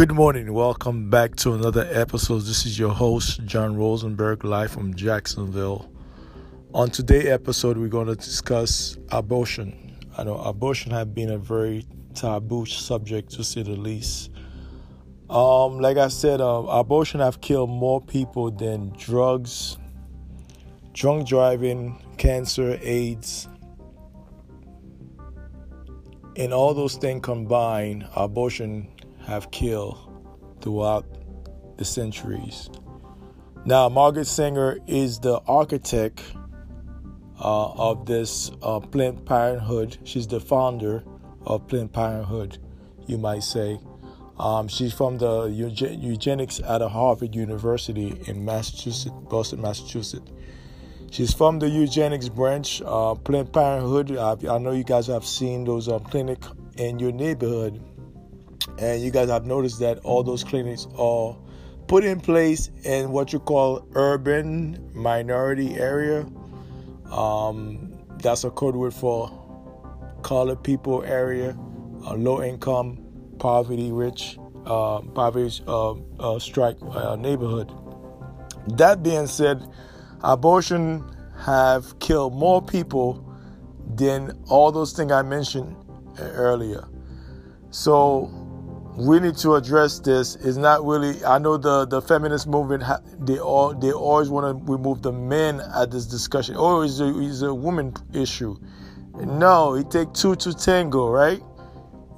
Good morning. Welcome back to another episode. This is your host, John Rosenberg, live from Jacksonville. On today's episode, we're going to discuss abortion. I know abortion has been a very taboo subject, to say the least. Um, like I said, uh, abortion have killed more people than drugs, drunk driving, cancer, AIDS, and all those things combined. Abortion have killed throughout the centuries. Now, Margaret Sanger is the architect uh, of this uh, Planned Parenthood. She's the founder of Planned Parenthood, you might say. Um, she's from the eugenics at Harvard University in Massachusetts, Boston, Massachusetts. She's from the eugenics branch, uh, Planned Parenthood. I, I know you guys have seen those um, clinic in your neighborhood and you guys have noticed that all those clinics are put in place in what you call urban minority area. Um, that's a code word for colored people area, uh, low income, poverty rich, uh, poverty uh, uh strike uh, neighborhood. That being said, abortion have killed more people than all those things I mentioned earlier. So we need to address this. It's not really. I know the the feminist movement. They all they always want to remove the men at this discussion. Oh, it's a, a woman issue. No, it take two to tango, right?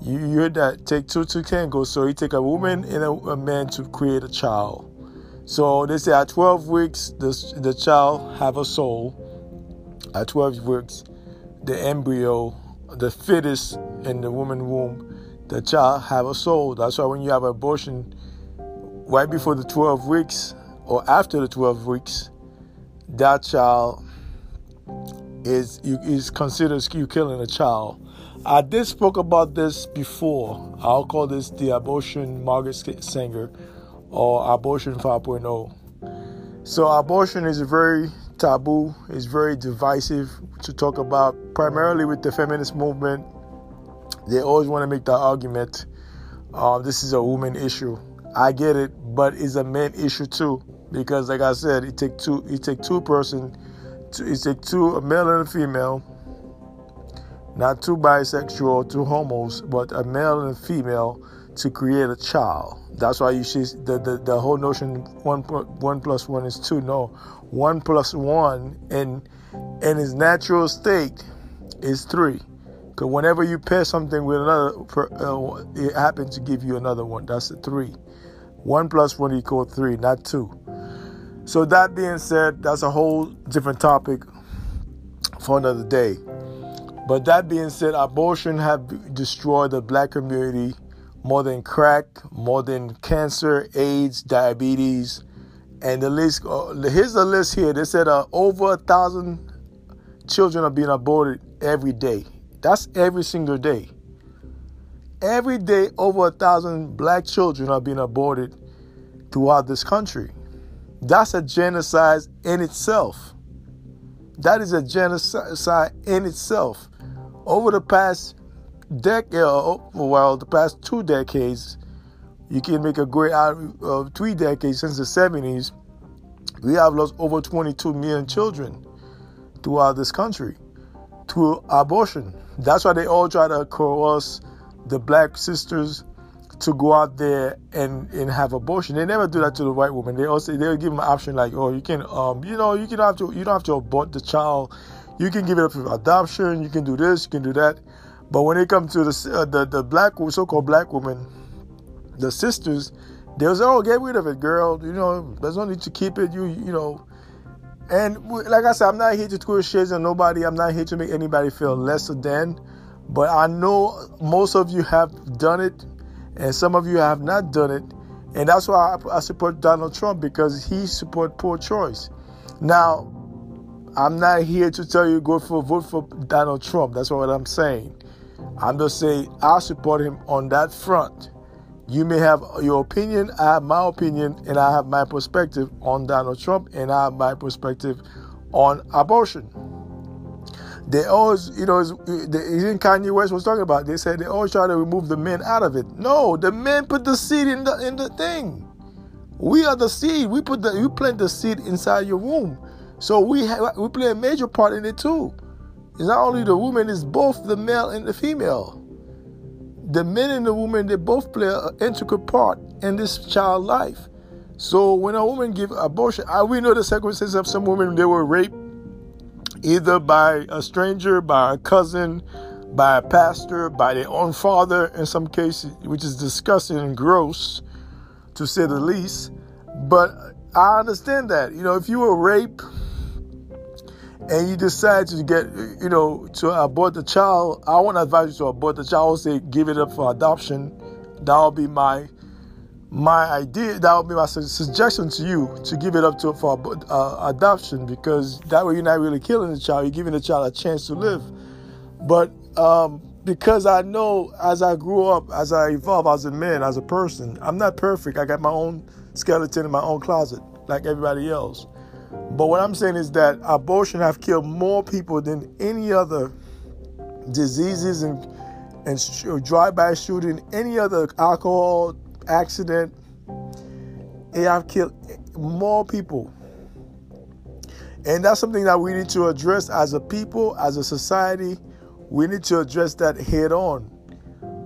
You, you heard that? Take two to tango. So you take a woman and a, a man to create a child. So they say at 12 weeks, the the child have a soul. At 12 weeks, the embryo, the fetus in the woman womb the child have a soul. That's why when you have abortion right before the 12 weeks or after the 12 weeks, that child is is considered you killing a child. I did spoke about this before. I'll call this the abortion Margaret Sanger or abortion 5.0. So abortion is very taboo, it's very divisive to talk about, primarily with the feminist movement they always want to make the argument uh, this is a woman issue. I get it, but it's a man issue too. Because like I said, it take two it take two person to, it take two a male and a female, not two bisexual, two homos, but a male and a female to create a child. That's why you see the, the, the whole notion one one plus one is two. No, one plus one in in its natural state is three. Because whenever you pair something with another, uh, it happens to give you another one. That's a three. One plus one equals three, not two. So that being said, that's a whole different topic for another day. But that being said, abortion have destroyed the black community more than crack, more than cancer, AIDS, diabetes, and the list. Uh, here's the list here. They said uh, over a thousand children are being aborted every day that's every single day. Every day, over a thousand black children are being aborted throughout this country. That's a genocide in itself. That is a genocide in itself. Over the past decade, well, the past two decades, you can make a great out of three decades since the 70s. We have lost over 22 million children throughout this country to abortion. That's why they all try to coerce the black sisters to go out there and, and have abortion. They never do that to the white woman. They also they'll give them an option like, oh, you can um you know you can have to you don't have to abort the child. You can give it up for adoption. You can do this. You can do that. But when it comes to the uh, the the black so-called black woman, the sisters, they'll say, oh, get rid of it, girl. You know, there's no need to keep it. You you know and like I said, I'm not here to throw shades on nobody. I'm not here to make anybody feel lesser than. But I know most of you have done it, and some of you have not done it. And that's why I, I support Donald Trump because he support poor choice. Now, I'm not here to tell you go for vote for Donald Trump. That's what I'm saying. I'm just saying I support him on that front. You may have your opinion, I have my opinion, and I have my perspective on Donald Trump, and I have my perspective on abortion. They always, you know, even Kanye West was talking about. They said they always try to remove the men out of it. No, the men put the seed in the in the thing. We are the seed. We put the you plant the seed inside your womb. So we have, we play a major part in it too. It's not only the woman; it's both the male and the female. The men and the women they both play an intricate part in this child life. So when a woman give abortion, I, we know the circumstances of some women they were raped either by a stranger, by a cousin, by a pastor, by their own father in some cases, which is disgusting and gross to say the least. But I understand that. You know, if you were raped and you decide to get, you know, to abort the child, I want to advise you to abort the child. I would say give it up for adoption. That would be my my idea. That would be my suggestion to you to give it up to for uh, adoption because that way you're not really killing the child. You're giving the child a chance to live. But um, because I know as I grew up, as I evolve as a man, as a person, I'm not perfect. I got my own skeleton in my own closet, like everybody else. But what I'm saying is that abortion have killed more people than any other diseases and and sh- drive-by shooting, any other alcohol accident. It have killed more people. And that's something that we need to address as a people, as a society. We need to address that head on.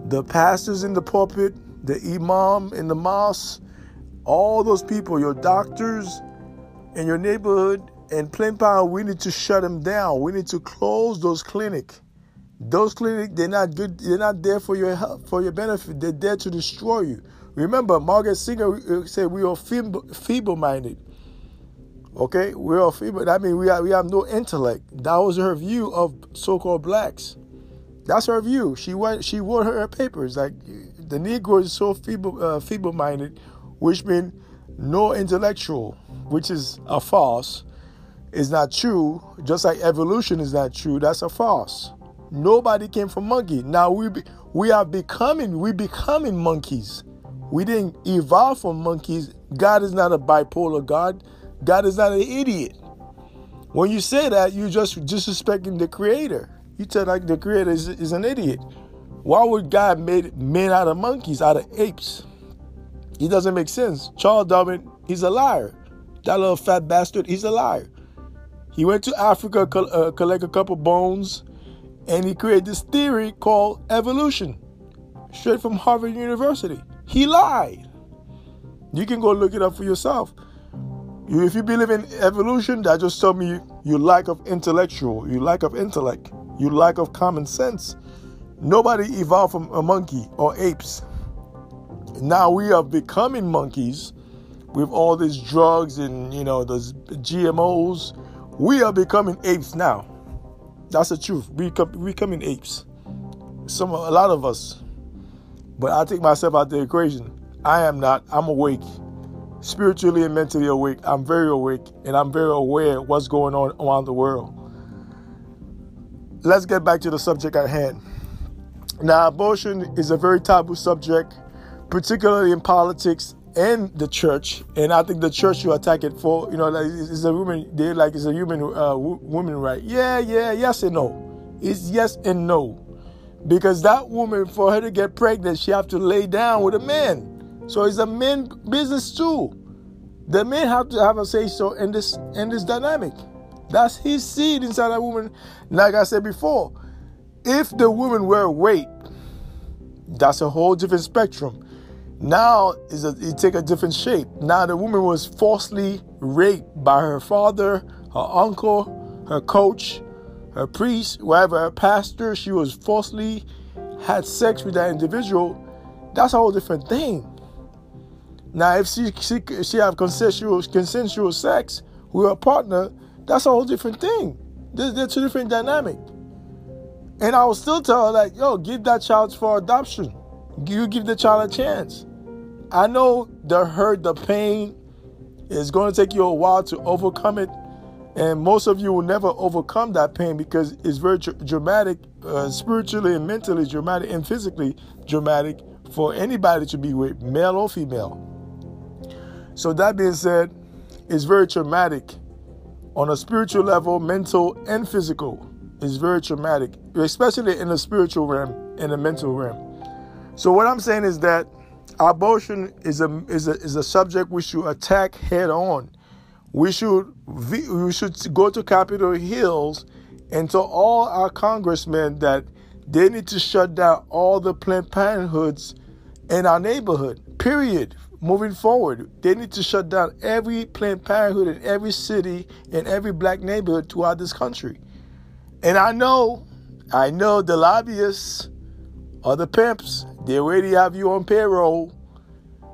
The pastors in the pulpit, the imam in the mosque, all those people, your doctors in your neighborhood and Plain Power, we need to shut them down. We need to close those clinics. Those clinics, they're not good. They're not there for your help, for your benefit. They're there to destroy you. Remember, Margaret Sanger uh, said we are feeble-minded. Okay, we are feeble. That means we have, we have no intellect. That was her view of so-called blacks. That's her view. She went. She wrote her papers like the Negro is so feeble, uh, feeble-minded, which means no intellectual, which is a false, is not true. Just like evolution is not true. That's a false. Nobody came from monkey. Now we be, we are becoming we becoming monkeys. We didn't evolve from monkeys. God is not a bipolar God. God is not an idiot. When you say that, you're just disrespecting the Creator. You tell like the Creator is, is an idiot. Why would God made men out of monkeys, out of apes? It doesn't make sense. Charles Darwin, he's a liar. That little fat bastard, he's a liar. He went to Africa, uh, collect a couple bones, and he created this theory called evolution, straight from Harvard University. He lied. You can go look it up for yourself. If you believe in evolution, that just tell me you lack of intellectual, you lack of intellect, you lack of common sense. Nobody evolved from a monkey or apes. Now we are becoming monkeys with all these drugs and you know those GMOs. We are becoming apes now. That's the truth. We become becoming apes. Some a lot of us. But I take myself out the equation. I am not. I'm awake. Spiritually and mentally awake. I'm very awake and I'm very aware what's going on around the world. Let's get back to the subject at hand. Now, abortion is a very taboo subject, particularly in politics and the church. And I think the church should attack it for, you know, like it's a woman, they like it's a human uh, woman right. Yeah, yeah, yes and no. It's yes and no. Because that woman, for her to get pregnant, she have to lay down with a man. So it's a men business too. The men have to have a say so in this in this dynamic. That's his seed inside that woman. Like I said before, if the woman were raped, that's a whole different spectrum. Now is a, it take a different shape. Now the woman was falsely raped by her father, her uncle, her coach, her priest, whatever, her pastor, she was falsely had sex with that individual, that's a whole different thing. Now, if she she, she have consensual consensual sex with her partner, that's a whole different thing. There's, there's two different dynamic. And I will still tell her like, yo, give that child for adoption. You give the child a chance. I know the hurt, the pain is going to take you a while to overcome it and most of you will never overcome that pain because it's very dramatic, uh, spiritually and mentally dramatic, and physically dramatic for anybody to be with, male or female. So, that being said, it's very traumatic on a spiritual level, mental, and physical. It's very traumatic, especially in the spiritual realm, in the mental realm. So what I'm saying is that abortion is a is a is a subject we should attack head on. We should we should go to Capitol Hills and tell all our congressmen that they need to shut down all the Planned Parenthoods in our neighborhood. Period. Moving forward, they need to shut down every Planned Parenthood in every city in every black neighborhood throughout this country. And I know, I know the lobbyists or the pimps, they already have you on payroll.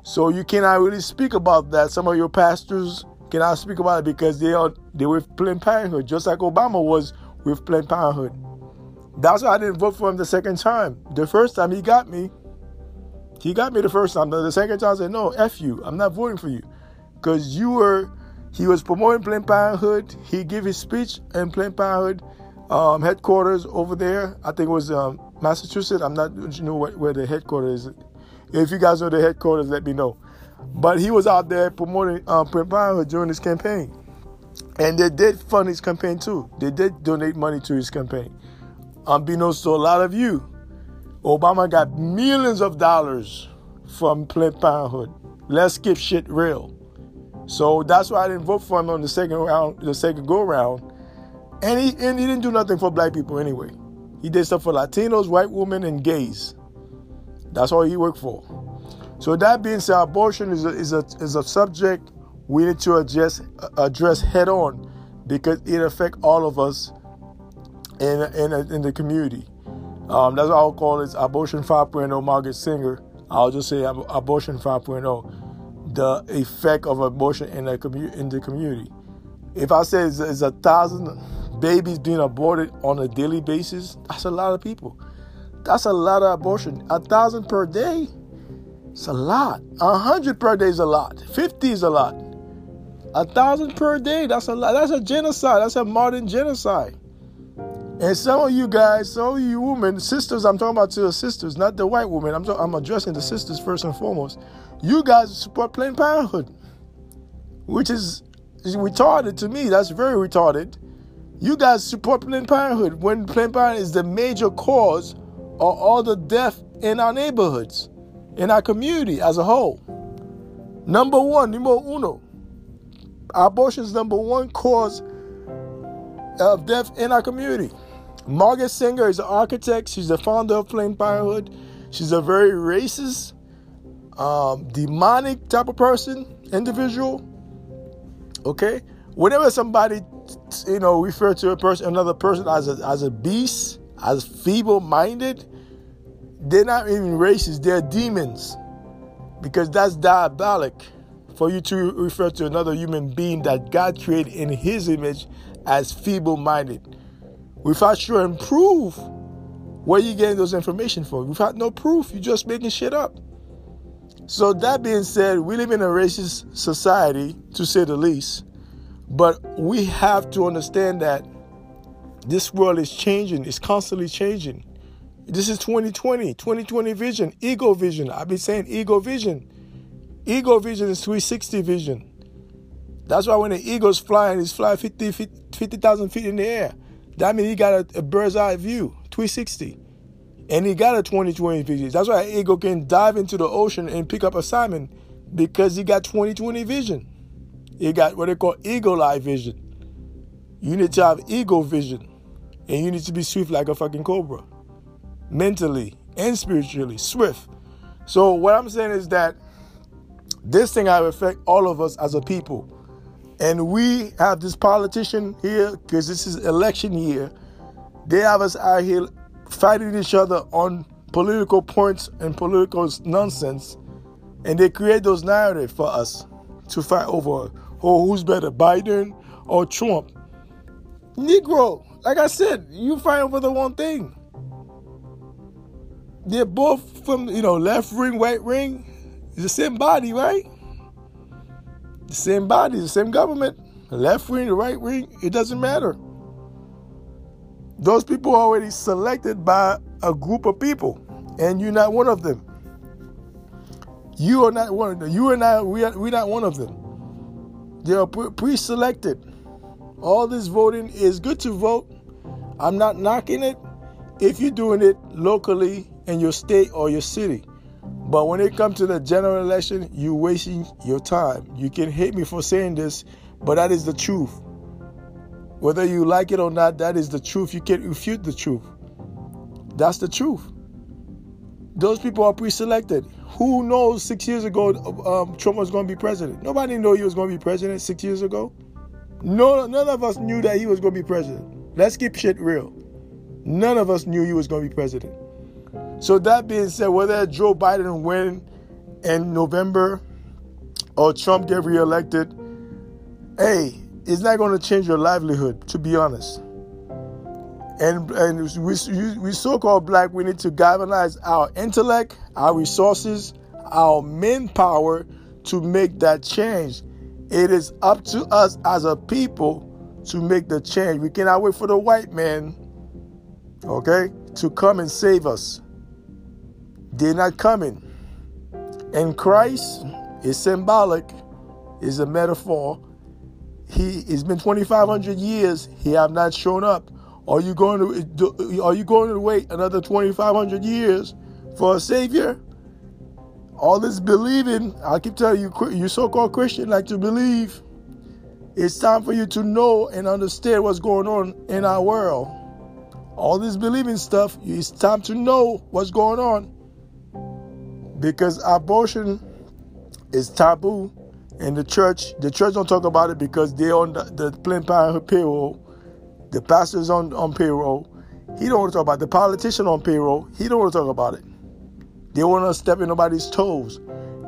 So you cannot really speak about that. Some of your pastors cannot speak about it because they are they were Planned Parenthood, just like Obama was with Planned Parenthood. That's why I didn't vote for him the second time. The first time he got me, he got me the first time. The second time I said, no, F you. I'm not voting for you. Because you were, he was promoting Planned Parenthood. He gave his speech in Planned Parenthood um, headquarters over there. I think it was um, Massachusetts. I'm not you know where, the headquarters is. If you guys know the headquarters, let me know. But he was out there promoting um, Planned Parenthood during his campaign. And they did fund his campaign too. They did donate money to his campaign. Unbeknownst to a lot of you, Obama got millions of dollars from Planned Parenthood. Let's keep shit real. So that's why I didn't vote for him on the second round, the second go round. And he and he didn't do nothing for black people anyway. He did stuff for Latinos, white women, and gays. That's all he worked for. So that being said, abortion is a, is a, is a subject we need to address address head on because it affects all of us in in, in the community. Um, that's what I'll call it Abortion 5.0 Margaret Singer. I'll just say Abortion 5.0, the effect of abortion in the, commu- in the community. If I say it's, it's a thousand babies being aborted on a daily basis, that's a lot of people. That's a lot of abortion. A thousand per day, it's a lot. A hundred per day is a lot. Fifty is a lot. A thousand per day, that's a lot. That's a genocide. That's a modern genocide. And some of you guys, some of you women, sisters, I'm talking about to the sisters, not the white women. I'm, I'm addressing the sisters first and foremost. You guys support Planned Parenthood, which is, is retarded to me. That's very retarded. You guys support Planned Parenthood when Planned Parenthood is the major cause of all the death in our neighborhoods, in our community as a whole. Number one, numero uno. Abortion is number one cause of death in our community. Margaret Singer is an architect. She's the founder of Planned Parenthood. She's a very racist, um, demonic type of person, individual. Okay, whenever somebody, you know, refer to a person, another person as a as a beast, as feeble-minded, they're not even racist. They're demons, because that's diabolic for you to refer to another human being that God created in His image as feeble-minded without showing proof where you getting those information from. Without no proof, you're just making shit up. So that being said, we live in a racist society, to say the least. But we have to understand that this world is changing, it's constantly changing. This is 2020, 2020 vision, ego vision. I've been saying ego vision. Ego vision is 360 vision. That's why when the eagle's flying, he's flying 50,000 50, feet in the air. That means he got a, a bird's eye view, 360. And he got a 2020 vision. That's why eagle can dive into the ocean and pick up a salmon because he got 2020 vision. He got what they call eagle eye vision. You need to have eagle vision. And you need to be swift like a fucking cobra. Mentally and spiritually, swift. So what I'm saying is that this thing will affect all of us as a people. And we have this politician here, because this is election year. They have us out here fighting each other on political points and political nonsense. And they create those narratives for us to fight over. Oh, who's better, Biden or Trump? Negro, like I said, you fighting for the one thing. They're both from, you know, left ring, right ring. It's the same body, right? the same body, the same government, left wing, the right wing, it doesn't matter. Those people are already selected by a group of people, and you're not one of them. You are not one of them. You and I, we are, we're not one of them. They are pre selected. All this voting is good to vote. I'm not knocking it if you're doing it locally in your state or your city. But when it comes to the general election, you're wasting your time. You can hate me for saying this, but that is the truth. Whether you like it or not, that is the truth. You can't refute the truth. That's the truth. Those people are pre-selected. Who knows? Six years ago, um, Trump was going to be president. Nobody knew he was going to be president six years ago. No, none of us knew that he was going to be president. Let's keep shit real. None of us knew he was going to be president. So that being said, whether Joe Biden win in November or Trump get reelected, hey, it's not going to change your livelihood, to be honest. And, and we, we so-called black, we need to galvanize our intellect, our resources, our manpower to make that change. It is up to us as a people to make the change. We cannot wait for the white man, okay, to come and save us. They're not coming. And Christ is symbolic, is a metaphor. He it's been 2,500 years. He have not shown up. Are you going to are you going to wait another 2,500 years for a savior? All this believing, I keep telling you, you so-called Christian like to believe. It's time for you to know and understand what's going on in our world. All this believing stuff, it's time to know what's going on because abortion is taboo in the church. The church don't talk about it because they're on the, the Planned Parenthood payroll. The pastor's on, on payroll. He don't want to talk about it. the politician on payroll. He don't want to talk about it. They want to step in nobody's toes.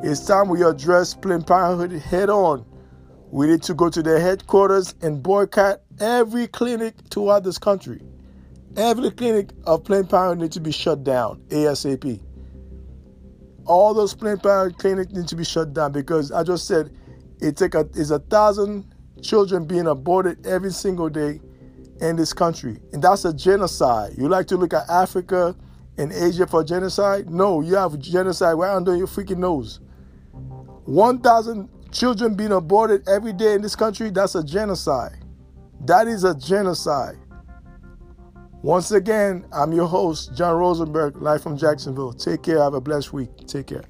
It's time we address Planned Parenthood head on. We need to go to their headquarters and boycott every clinic throughout this country. Every clinic of Planned Parenthood needs to be shut down ASAP all those Planned Parenthood clinics need to be shut down because I just said it take a is a thousand children being aborted every single day in this country. And that's a genocide. You like to look at Africa and Asia for genocide? No, you have genocide right under your freaking nose. 1,000 children being aborted every day in this country, that's a genocide. That is a genocide. Once again, I'm your host, John Rosenberg, live from Jacksonville. Take care. Have a blessed week. Take care.